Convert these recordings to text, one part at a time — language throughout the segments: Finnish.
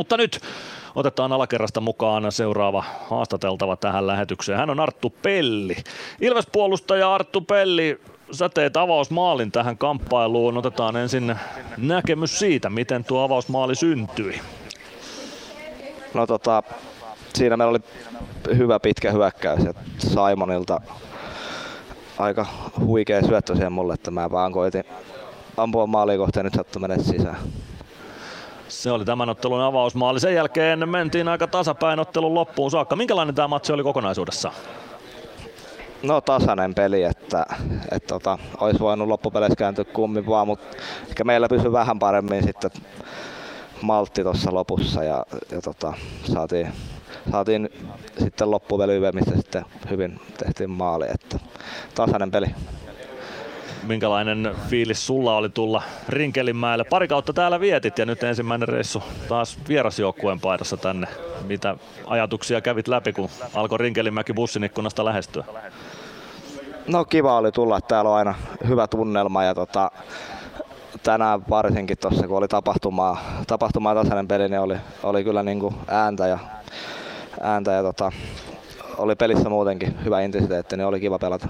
Mutta nyt otetaan alakerrasta mukaan seuraava haastateltava tähän lähetykseen. Hän on Arttu Pelli. Ilves-puolustaja Arttu Pelli, sä teet avausmaalin tähän kamppailuun. Otetaan ensin näkemys siitä, miten tuo avausmaali syntyi. No tota, siinä meillä oli hyvä pitkä hyökkäys ja Simonilta aika huikea syöttö siihen mulle, että mä vaan koitin ampua maaliin kohteen nyt sattui mennä sisään. Se oli tämän ottelun avausmaali. Sen jälkeen mentiin aika tasapäin ottelun loppuun saakka. Minkälainen tämä matsi oli kokonaisuudessa? No tasainen peli, että, että tota, olisi voinut loppupeleissä kääntyä kummin vaan, mutta ehkä meillä pysyi vähän paremmin sitten maltti tuossa lopussa ja, ja tota, saatiin, saatiin sitten loppupeli missä sitten hyvin tehtiin maali, että tasainen peli. Minkälainen fiilis sulla oli tulla Rinkelinmäelle? Pari kautta täällä vietit ja nyt ensimmäinen reissu taas vierasjoukkueen paidassa tänne. Mitä ajatuksia kävit läpi, kun alkoi Rinkelinmäki bussinikkunasta lähestyä? No kiva oli tulla, täällä on aina hyvä tunnelma ja tota, tänään varsinkin tuossa kun oli tapahtumaa, tapahtumaa tasainen peli, niin oli, oli kyllä niinku ääntä ja, ääntä ja tota, oli pelissä muutenkin hyvä intensiteetti, niin oli kiva pelata.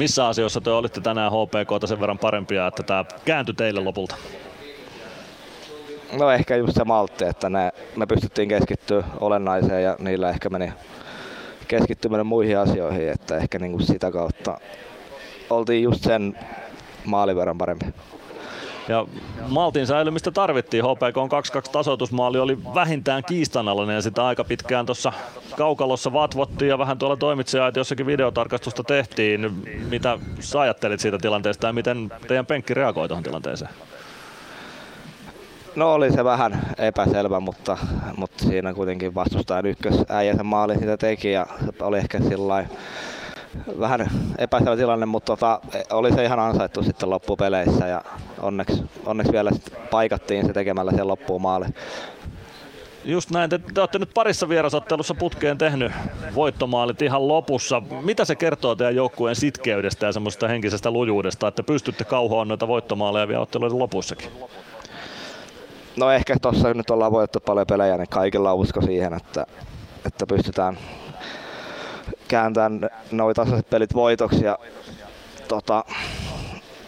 Missä asioissa te olitte tänään HPK sen verran parempia, että tämä kääntyi teille lopulta? No ehkä just se maltti, että ne, me pystyttiin keskittyä olennaiseen ja niillä ehkä meni keskittyminen muihin asioihin, että ehkä niinku sitä kautta oltiin just sen maalin verran parempi. Ja Maltin säilymistä tarvittiin. HPK on 2-2 tasoitusmaali oli vähintään kiistanalainen ja sitä aika pitkään tuossa kaukalossa vatvottiin ja vähän tuolla toimitsija jossakin videotarkastusta tehtiin. Mitä sä ajattelit siitä tilanteesta ja miten teidän penkki reagoi tuohon tilanteeseen? No oli se vähän epäselvä, mutta, mutta siinä kuitenkin vastustajan ykkös äijä sen maalin sitä teki ja oli ehkä sillä vähän epäselvä tilanne, mutta tota, oli se ihan ansaittu sitten loppupeleissä ja onneksi, onneksi vielä paikattiin se tekemällä sen loppuun maali. Just näin, te, te olette nyt parissa vierasottelussa putkeen tehnyt voittomaalit ihan lopussa. Mitä se kertoo teidän joukkueen sitkeydestä ja semmoista henkisestä lujuudesta, että pystytte kauhoon noita voittomaaleja vielä otteluiden lopuissakin? No ehkä tuossa nyt ollaan voittu paljon pelejä, niin kaikilla on usko siihen, että, että pystytään kääntämään noin tasaiset pelit voitoksi. Ja, tota,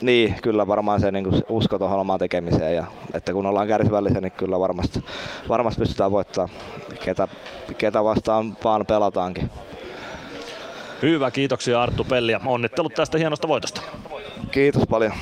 niin, kyllä varmaan se niin usko tuohon omaan tekemiseen. Ja, että kun ollaan kärsivällisiä, niin kyllä varmasti, varmasti pystytään voittamaan, ketä, ketä vastaan vaan pelataankin. Hyvä, kiitoksia Arttu Pelli ja onnittelut tästä hienosta voitosta. Kiitos paljon.